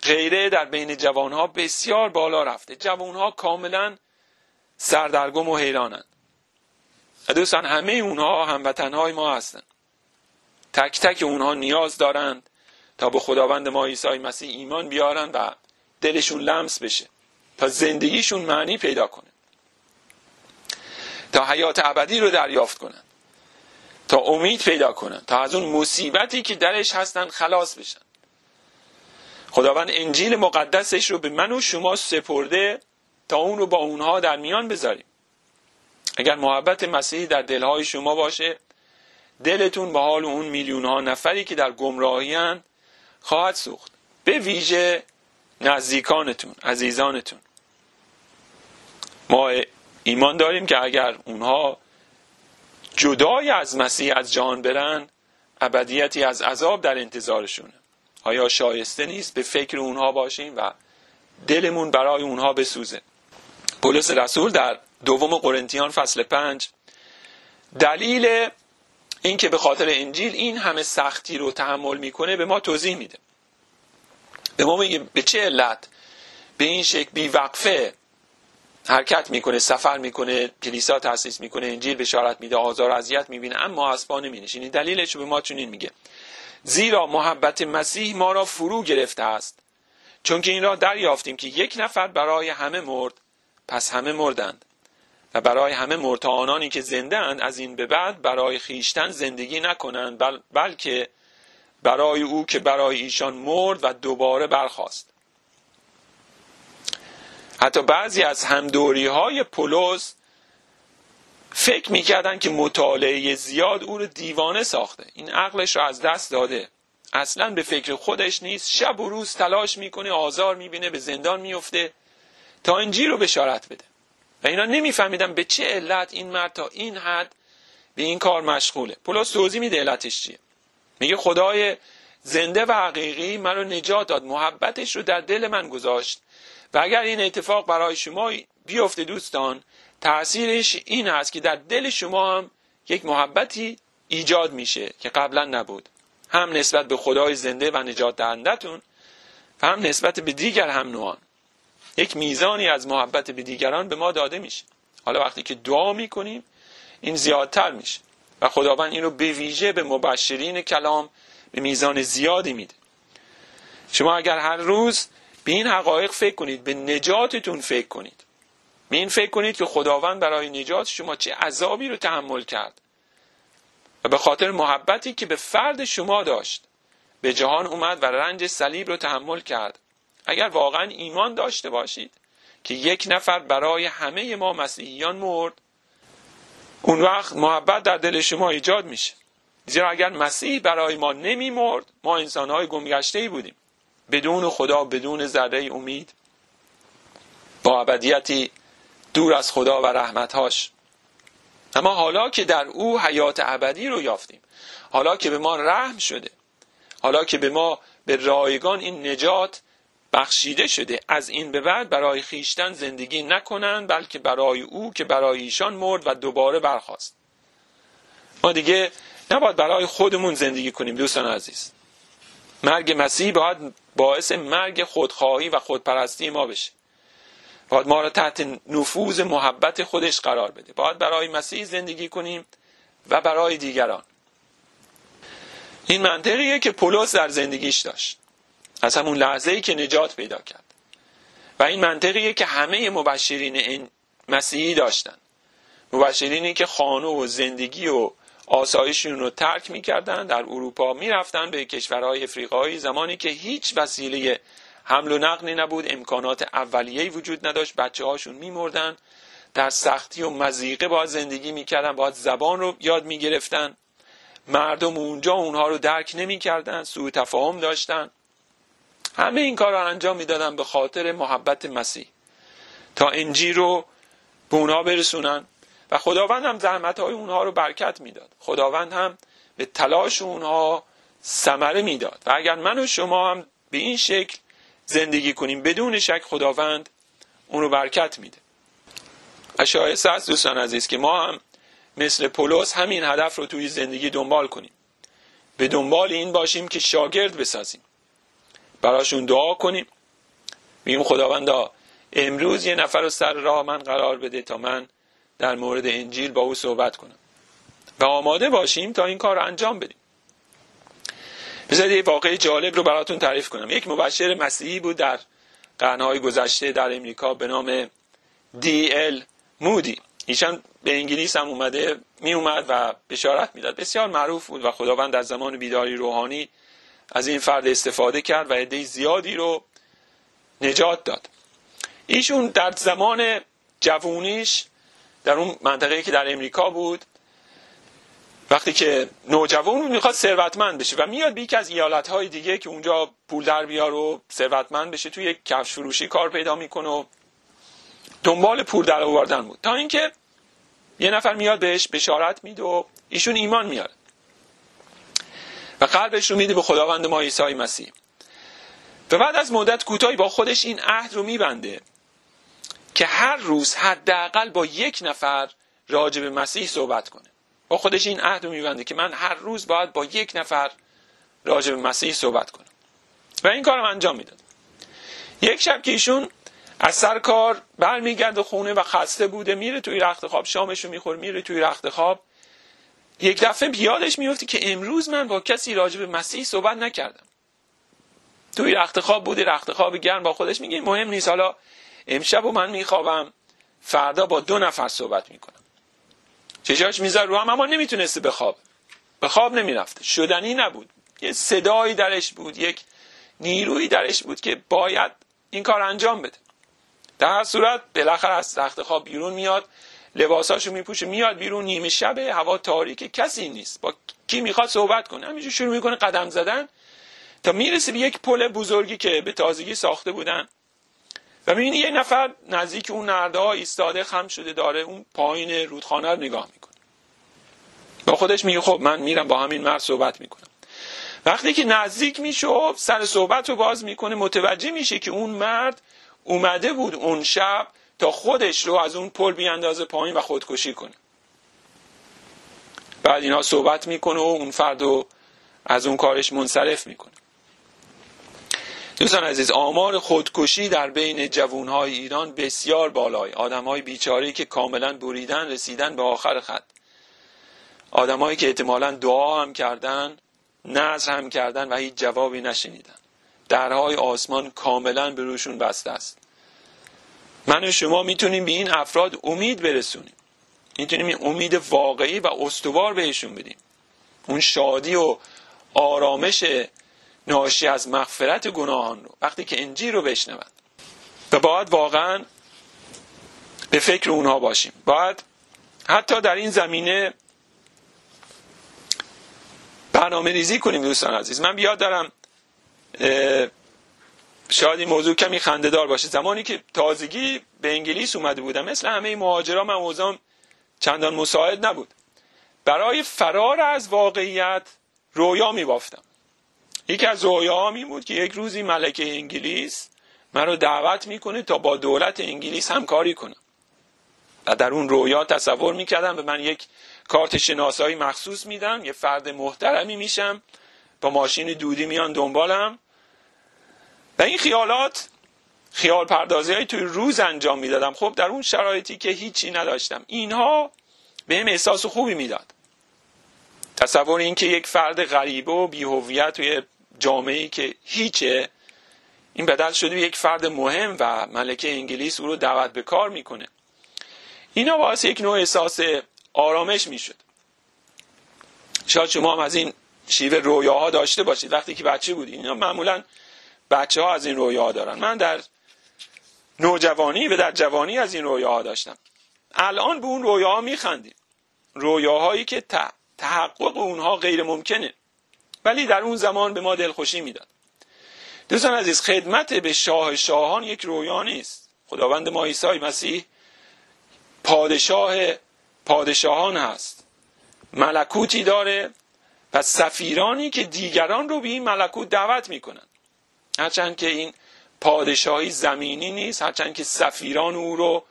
[SPEAKER 1] غیره در بین جوانها بسیار بالا رفته. جوانها کاملا سردرگم و حیرانند دوستان همه اونها هموطنهای ما هستند تک تک اونها نیاز دارند تا به خداوند ما عیسی مسیح ایمان بیارن و دلشون لمس بشه تا زندگیشون معنی پیدا کنه. تا حیات ابدی رو دریافت کنن. تا امید پیدا کنن. تا از اون مصیبتی که درش هستن خلاص بشن. خداوند انجیل مقدسش رو به من و شما سپرده تا اون رو با اونها در میان بذاریم. اگر محبت مسیحی در دلهای شما باشه دلتون به حال اون میلیون ها نفری که در گمراهی خواهد سوخت. به ویژه نزدیکانتون عزیزانتون. ما ایمان داریم که اگر اونها جدای از مسیح از جهان برن ابدیتی از عذاب در انتظارشونه. آیا شایسته نیست به فکر اونها باشیم و دلمون برای اونها بسوزه؟ پولس رسول در دوم قرنتیان فصل پنج. دلیل اینکه به خاطر انجیل این همه سختی رو تحمل می‌کنه به ما توضیح میده. به ما میگه به چه علت به این شکل بی وقفه حرکت می‌کنه سفر می‌کنه کلیسا تاسیس می‌کنه انجیل بشارت میده آزار و اذیت می‌بینه اما از پا نمینشینه دلیلش به ما چنین میگه. زیرا محبت مسیح ما را فرو گرفته است. چون که این را دریافتیم که یک نفر برای همه مرد پس همه مردند. و برای همه مرتعانانی که زنده اند از این به بعد برای خیشتن زندگی نکنند بل بلکه برای او که برای ایشان مرد و دوباره برخاست. حتی بعضی از همدوری های فکر می‌کردن که مطالعه زیاد او رو دیوانه ساخته. این عقلش رو از دست داده. اصلا به فکر خودش نیست. شب و روز تلاش می‌کنه آزار می‌بینه به زندان میفته تا انجیل رو بشارت بده. و اینا نمیفهمیدن به چه علت این مرد تا این حد به این کار مشغوله. پولس توضیح میده علتش چیه. میگه خدای زنده و حقیقی من رو نجات داد محبتش رو در دل من گذاشت. و اگر این اتفاق برای شما بیفته دوستان تاثیرش این است که در دل شما هم یک محبتی ایجاد میشه که قبلا نبود. هم نسبت به خدای زنده و نجات دهندتون و هم نسبت به دیگر هم نوعان. یک میزانی از محبت به دیگران به ما داده میشه. حالا وقتی که دعا می‌کنیم این زیادتر میشه. و خداوند این رو به ویژه به مبشرین کلام به میزان زیادی میده. شما اگر هر روز به این حقایق فکر کنید به نجاتتون فکر کنید. به این فکر کنید که خداوند برای نجات شما چه عذابی رو تحمل کرد. و به خاطر محبتی که به فرد شما داشت به جهان اومد و رنج صلیب رو تحمل کرد. اگر واقعا ایمان داشته باشید که یک نفر برای همه ما مسیحیان مرد اون وقت محبت در دل شما ایجاد میشه. زیرا اگر مسیح برای ما نمی مرد ما انسانهای گمگشته ای بودیم. بدون خدا بدون ذره امید. با ابدیتی دور از خدا و رحمتهاش. اما حالا که در او حیات ابدی رو یافتیم حالا که به ما رحم شده حالا که به ما به رایگان این نجات بخشیده شده. از این به بعد برای خیشتن زندگی نکنند بلکه برای او که برای ایشان مرد و دوباره برخواست ما دیگه نباید برای خودمون زندگی کنیم دوستان عزیز. مرگ مسیح باید باعث مرگ خودخواهی و خودپرستی ما بشه. باید ما را تحت نفوذ محبت خودش قرار بده. باید برای مسیح زندگی کنیم و برای دیگران. این منطقیه که پولس در زندگیش داشت. از همون لحظه ای که نجات پیدا کرد. و این منطقیه که همه مبشرین این مسیحی داشتن. مبشرینی که خانه و زندگی و آسایششون رو ترک می‌کردن در اروپا می‌رفتن به کشورهای افریقایی. زمانی که هیچ وسیله حمل و نقلی نبود امکانات اولیه‌ای وجود نداشت. بچه هاشون میمردن. در سختی و مزیقه باید زندگی می‌کردن باید زبان رو یاد می‌گرفتن. مردم اونجا اونها رو درک نمی‌کردن سوء تفاهم داشتن. همه این کار رو انجام می‌دادن به خاطر محبت مسیح. تا انجیل رو به اونها برسونن و خداوند هم زحمت های اونها رو برکت می‌داد. خداوند هم به تلاش اونها ثمره می‌داد. و اگر من و شما هم به این شکل زندگی کنیم بدون شک خداوند اون رو برکت میده. و است دوستان عزیز که ما هم مثل پولس همین هدف رو توی زندگی دنبال کنیم. به دنبال این باشیم که شاگرد بسازیم. براشون دعا کنیم. بگیم خداوندا امروز یه نفر رو سر راه من قرار بده تا من در مورد انجیل با او صحبت کنم. و آماده باشیم تا این کار رو انجام بدیم. بذارید یه واقعی جالب رو براتون تعریف کنم. یک مبشر مسیحی بود در قرنهای گذشته در امریکا به نام دی ال مودی. ایشان به انگلیس هم اومده می اومد و بشارت می‌داد. بسیار معروف بود و خداوند در زمان بیداری روحانی از این فرد استفاده کرد و عده زیادی رو نجات داد. ایشون در زمان جوونیش در اون منطقه که در امریکا بود وقتی که نوجوان می‌خواد ثروتمند بشه و میاد به یکی از ایالت های دیگه که اونجا پول در بیار و ثروتمند بشه توی یک کفش فروشی کار پیدا می‌کنه و دنبال پول در آوردن بود. تا اینکه یه نفر میاد بهش بشارت میده و ایشون ایمان میاره. و قلبش رو میده به خداوند ما عیسی مسیح. و بعد از مدت کوتاهی با خودش این عهد رو میبنده که هر روز حداقل با یک نفر راجع به مسیح صحبت کنه. با خودش این عهد رو میبنده که من هر روز باید با یک نفر راجع به مسیح صحبت کنم. و این کارم انجام می‌داد. یک شب که ایشون از سر کار برمیگرده خونه و خسته بوده میره توی رخت خواب شامشو می‌خوره میره توی رخت خواب یک دفعه بیادش میفته که امروز من با کسی راجع به مسیح صحبت نکردم. توی رخت خواب بوده رخت خواب گرم با خودش میگه مهم نیست. حالا امشب و من میخوابم فردا با دو نفر صحبت می‌کنم. چشاش میذار رو هم اما نمی‌تونسته بخواب به خواب نمی‌رفته. شدنی نبود. یه صدایی درش بود یک نیرویی درش بود که باید این کار انجام بده. در هر صورت بالاخره از تخت خواب بیرون میاد. لباساشو میپوشه میاد بیرون نیمه شب هوا تاریک کسی نیست. با کی می‌خواد صحبت کنه؟ همینجور شروع می‌کنه قدم زدن. تا می‌رسه به یک پل بزرگی که به تازگی ساخته بودن. و می‌بینی یه نفر نزدیک اون نرده ها ایستاده خم شده داره اون پایین رودخانه رو نگاه می‌کنه. با خودش میگه خب من میرم با همین مرد صحبت می‌کنم. وقتی که نزدیک میشه سر صحبت رو باز می‌کنه متوجه میشه که اون مرد اومده بود اون شب تا خودش رو از اون پل بیاندازه پایین و خودکشی کنه. بعد اینا صحبت می‌کنه و اون فرد رو از اون کارش منصرف می‌کنه. دوستان عزیز آمار خودکشی در بین جوانهای ایران بسیار بالای. آدمهای بیچاری که کاملا بریدن رسیدن به آخر خط. آدمایی که احتمالا دعا هم کردن نظر هم کردن و هیچ جوابی نشنیدن. درهای آسمان کاملا به روشون بسته است. من و شما می‌تونیم به این افراد امید برسونیم. می‌تونیم این امید واقعی و استوار بهشون بدیم. اون شادی و آرامش ناشی از مغفرت گناهان رو وقتی که انجیل رو بشنوند و باید واقعا به فکر اونها باشیم. باید حتی در این زمینه برنامه ریزی کنیم دوستان عزیز. من بیاد دارم شاید این موضوع کمی خندهدار باشه. زمانی که تازگی به انگلیس اومده بودم مثل همه موهاجرا من اوضاعم چندان مساعد نبود. برای فرار از واقعیت رویا می بافتم یکی از رویاهام این بود که یک روزی ملکه انگلیس من رو دعوت می‌کنه تا با دولت انگلیس همکاری کنم. و در اون رویا تصور می‌کردم به من یک کارت شناسایی مخصوص میدم یه فرد محترمی میشم. با ماشین دودی میان دنبالم. و این خیالات خیال پردازی های توی روز انجام می‌دادم. خب در اون شرایطی که هیچی نداشتم. اینها به هم احساس خوبی می‌داد. تصور این که یک فرد غریبه و بیهویت توی جامعه که هیچه این بدل شده یک فرد مهم و ملکه انگلیس او رو دعوت به کار می‌کنه. اینا باعث یک نوع احساس آرامش می‌شد. شاید شما هم از این شیوه رویاها داشته باشید. وقتی که بچه بودید. اینا معمولا بچه ها از این رویاها دارن. من در نوجوانی و در جوانی از این رویاها داشتم. الان به اون رویاها میخندیم. رویاهایی که تحقق اونها غیر ممکنه. ولی در اون زمان به ما دلخوشی می‌داد. دوستان عزیز خدمت به شاه شاهان یک رویا نیست. خداوند ما عیسی مسیح پادشاه پادشاهان هست. ملکوتی داره و سفیرانی که دیگران رو به این ملکوت دعوت می‌کنن. هرچند که این پادشاهی زمینی نیست هرچند که سفیران او رو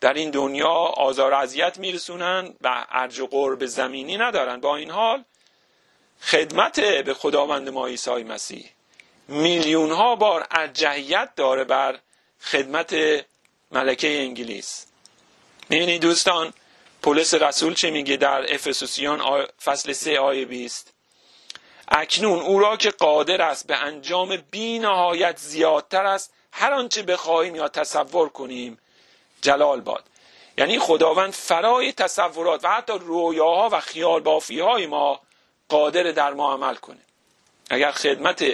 [SPEAKER 1] در این دنیا آزار اذیت میرسونن و ارج و قرب زمینی ندارن. با این حال خدمت به خداوند ما عیسی مسیح میلیون ها بار ارجحیت داره بر خدمت ملکه انگلیس. می‌بینید دوستان پولس رسول چه میگه در افسوسیان فصل 3 آیه 20 اکنون او را که قادر است به انجام بی نهایت زیادتر است هر آنچه بخواهیم یا تصور کنیم جلال باد. یعنی خداوند فرای تصورات و حتی رویاها و خیال بافی های ما قادر در ما عمل کنه. اگر خدمت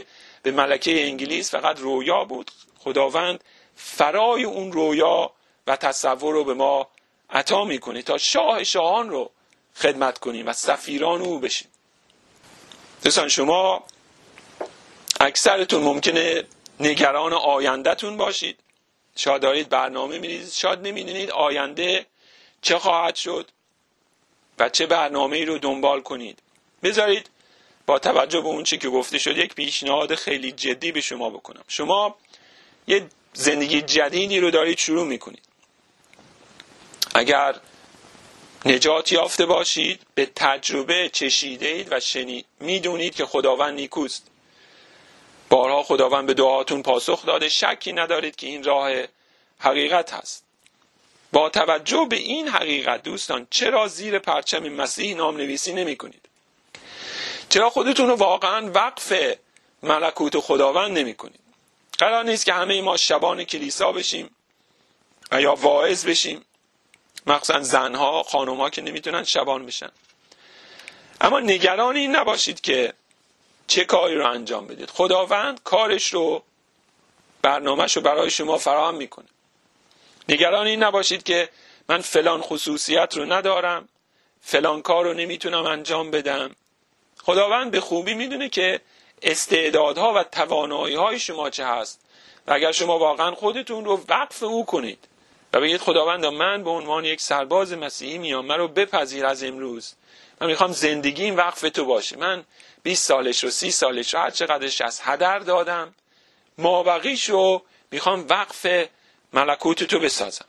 [SPEAKER 1] به ملکه انگلیس فقط رویا بود خداوند فرای اون رویا و تصور رو به ما عطا می‌کنه تا شاه شاهان رو خدمت کنیم و سفیران او بشیم. دوستان شما اکثرتون ممکنه نگران آیندهتون باشید. شاید دارید برنامه میریزید شاید نمی‌دونید آینده چه خواهد شد و چه برنامه ای رو دنبال کنید. بذارید با توجه به اون چی که گفته شد یک پیشنهاد خیلی جدی به شما بکنم. شما یه زندگی جدیدی رو دارید شروع می‌کنید. اگر نجات یافته باشید به تجربه چشیده اید و شنید می‌دونید که خداوند نیکوست. بارها خداوند به دعاتون پاسخ داده شکی ندارید که این راه حقیقت هست. با توجه به این حقیقت دوستان چرا زیر پرچم مسیح نام نویسی نمی کنید چرا خودتون رو واقعا وقف ملکوت خداوند نمی کنید قرار نیست که همه ما شبان کلیسا بشیم یا واعظ بشیم. مخصوصا زنها خانمها که نمی‌تونن شبان بشن. اما نگران این نباشید که چه کاری رو انجام بدید. خداوند کارش رو برنامهش رو برای شما فراهم می‌کنه. نگران این نباشید که من فلان خصوصیت رو ندارم فلان کار رو نمی‌تونم انجام بدم. خداوند به خوبی می‌دونه که استعدادها و توانایی های شما چه هست. و اگر شما واقعا خودتون رو وقف او کنید بگید خداوند من به عنوان یک سرباز مسیحی میام من رو بپذیر از امروز. من می‌خوام زندگیم وقف تو باشه. من 20 سالش رو 30 سالش رو هر چقدرش از هدر دادم مابقیش رو می‌خوام وقف ملکوت تو بسازم.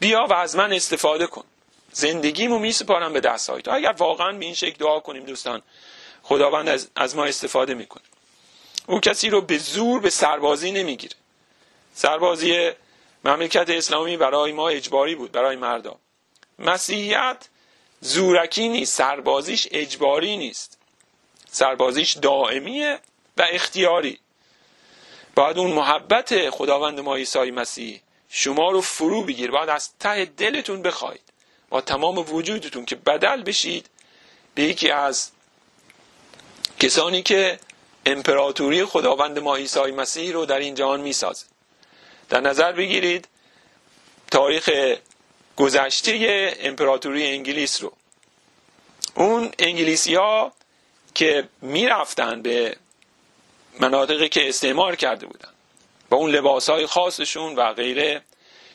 [SPEAKER 1] بیا و از من استفاده کن. زندگیمو میسپارم به دست تو اگر واقعا به این شکل دعا کنیم دوستان خداوند از, از ما استفاده می‌کنه. او کسی رو به زور به سربازی نمی‌گیره. سربازی مملکت اسلامی برای ما اجباری بود برای مردم. مسیحیت زورکی نیست سربازیش اجباری نیست. سربازیش دائمیه و اختیاری. باید اون محبت خداوند ما عیسی مسیح شما رو فرو بگیر باید از ته دلتون بخواید. با تمام وجودتون که بدل بشید به یکی از کسانی که امپراتوری خداوند ما عیسی مسیح رو در این جهان می‌سازه. در نظر بگیرید تاریخ گذشته امپراتوری انگلیس رو. اون انگلیسی ها که می‌رفتن به مناطقی که استعمار کرده بودن با اون لباس های خاصشون و غیره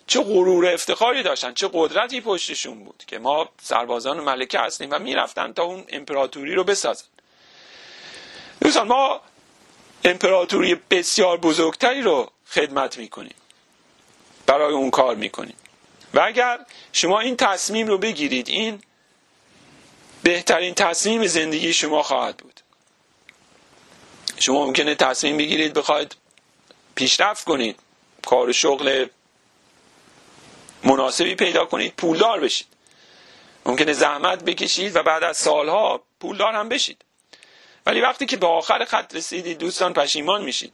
[SPEAKER 1] چه غرور افتخاری داشتن چه قدرتی پشتشون بود که ما سربازان ملکه هستیم و می‌رفتن تا اون امپراتوری رو بسازن. دوستان ما امپراتوری بسیار بزرگتری رو خدمت می‌کنیم. برای اون کار می‌کنیم. و اگر شما این تصمیم رو بگیرید این بهترین تصمیم زندگی شما خواهد بود. شما ممکنه تصمیم بگیرید بخواید پیشرفت کنید کار شغل مناسبی پیدا کنید پولدار بشید. ممکنه زحمت بکشید و بعد از سالها پولدار هم بشید. ولی وقتی که به آخر خط رسیدید دوستان پشیمان میشید.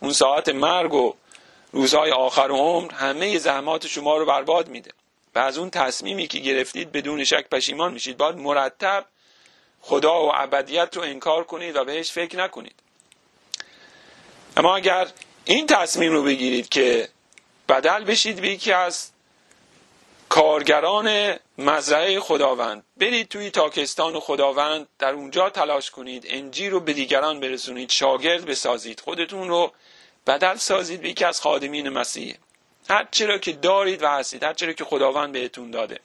[SPEAKER 1] اون ساعت مرگ و روزهای آخر عمر همه زحمات شما رو برباد میده. و از اون تصمیمی که گرفتید بدون شک پشیمان میشید. باید مرتب خدا و ابدیت رو انکار کنید و بهش فکر نکنید. اما اگر این تصمیم رو بگیرید که بدل بشید به یکی از کارگران مزرعه خداوند برید توی تاکستان خداوند در اونجا تلاش کنید انجی رو به دیگران برسونید شاگرد بسازید خودتون رو بدل سازید به یکی از خادمین مسیح. هر چرا که دارید و هستید هر چرا که خداوند بهتون داده.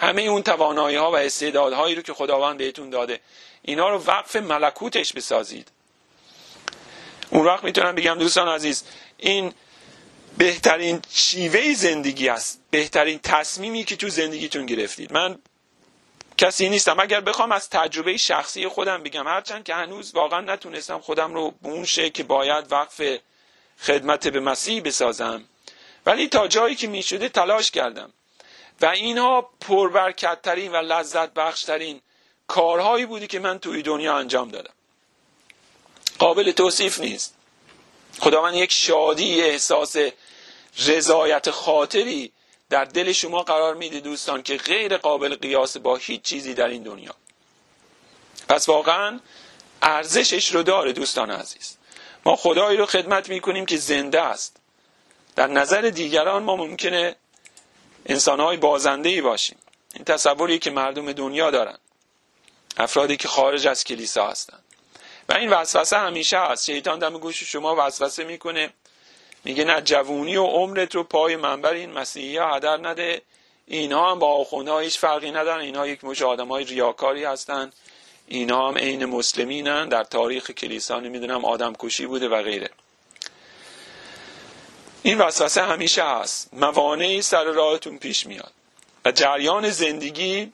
[SPEAKER 1] همه اون توانایی ها و استعدادهایی رو که خداوند بهتون داده اینا رو وقف ملکوتش بسازید. اون وقت می‌تونم بگم دوستان عزیز این بهترین شیوه زندگی است. بهترین تصمیمی که تو زندگیتون گرفتید. من کسی نیستم. اگر بخوام از تجربه شخصی خودم بگم هرچند که هنوز واقعا نتونستم خودم رو به اون که باید وقف خدمت به مسیح بسازم. ولی تا جایی که می‌شده تلاش کردم. و اینها پربرکتترین و لذت بخشترین کارهایی بودی که من توی دنیا انجام دادم. قابل توصیف نیست. خداوند یک شادی احساس رضایت خاطری در دل شما قرار میده دوستان که غیر قابل قیاس با هیچ چیزی در این دنیا. پس واقعا ارزشش رو داره دوستان عزیز. ما خدایی رو خدمت می‌کنیم که زنده است. در نظر دیگران ما ممکنه انسانهای بازنده باشیم. این تصوری که مردم دنیا دارن. افرادی که خارج از کلیسا هستند و این وسوسه همیشه هست. شیطان دم گوش شما وسوسه می‌کنه. میگه نه جوونی و عمرت رو پای منبر این مسیحی ها هدر نده. اینها هم با آخونده هیچ فرقی ندارن. اینها یک مش آدم های ریاکاری هستن. اینها هم عین مسلمینن. در تاریخ کلیسا نمی‌دونم آدم کشی بوده و غیره. این وسوسه همیشه هست. موانعی سر راهتون پیش میاد. و جریان زندگی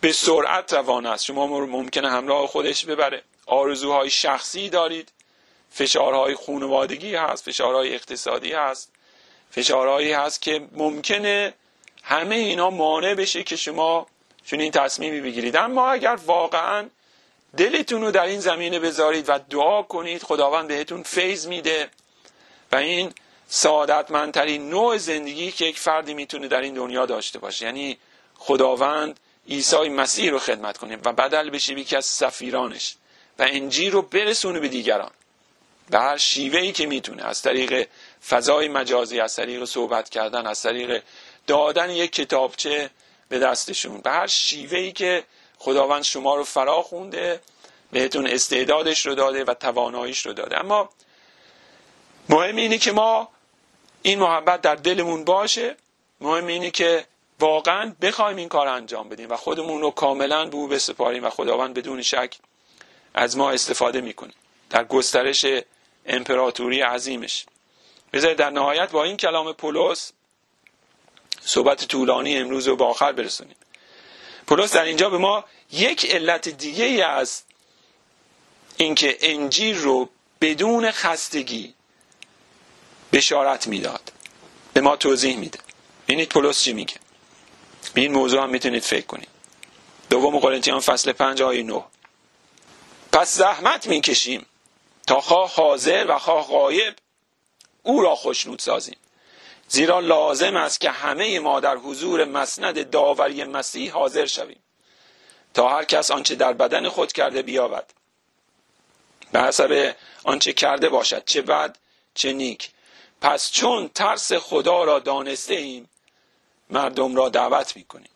[SPEAKER 1] به سرعت روان است. شما ممکنه همراه خودش ببره. آرزوهای شخصی دارید. فشارهای خانوادگی هست. فشارهای اقتصادی هست. فشارهایی هست که ممکنه همه اینا مانع بشه که شما چون این تصمیمی بگیرید. اما اگر واقعا دلتون رو در این زمینه بذارید و دعا کنید خداوند بهتون فیض میده و این سعادتمندترین نوع زندگی که یک فردی می‌تونه در این دنیا داشته باشه. یعنی خداوند عیسی مسیح رو خدمت کنه و بدل بشه یکی از سفیرانش و انجیل رو برسونه به دیگران. به هر شیوه ای که می‌تونه از طریق فضای مجازی از طریق صحبت کردن از طریق دادن یک کتابچه به دستشون. به هر شیوه ای که خداوند شما رو فرا خونده بهتون استعدادش رو داده و تواناییش رو داده. اما مهم اینه که ما این محبت در دلمون باشه. مهم اینه که واقعا بخوایم این کار انجام بدیم و خودمون رو کاملا به او بسپاریم و خداوند بدون شک از ما استفاده می‌کنه. در گسترش امپراتوری عظیمش. بذارید در نهایت با این کلام پولس صحبت طولانی امروز رو به آخر برسونیم. پولس در اینجا به ما یک علت دیگه ای از اینکه انجیل رو بدون خستگی بشارت می‌داد. به ما توضیح میده. ببینید پولس چی میگه. به این موضوع هم می‌تونید فکر کنید. دوم قرنتیان فصل پنج آیه 9 پس زحمت می‌کشیم تا خواه حاضر و خواه غایب او را خوشنود سازیم. زیرا لازم است که همه ما در حضور مسند داوری مسیح حاضر شویم تا هر کس آنچه در بدن خود کرده بیابد. به حسب آنچه کرده باشد چه بد چه نیک. پس چون ترس خدا را دانسته ایم مردم را دعوت می‌کنیم.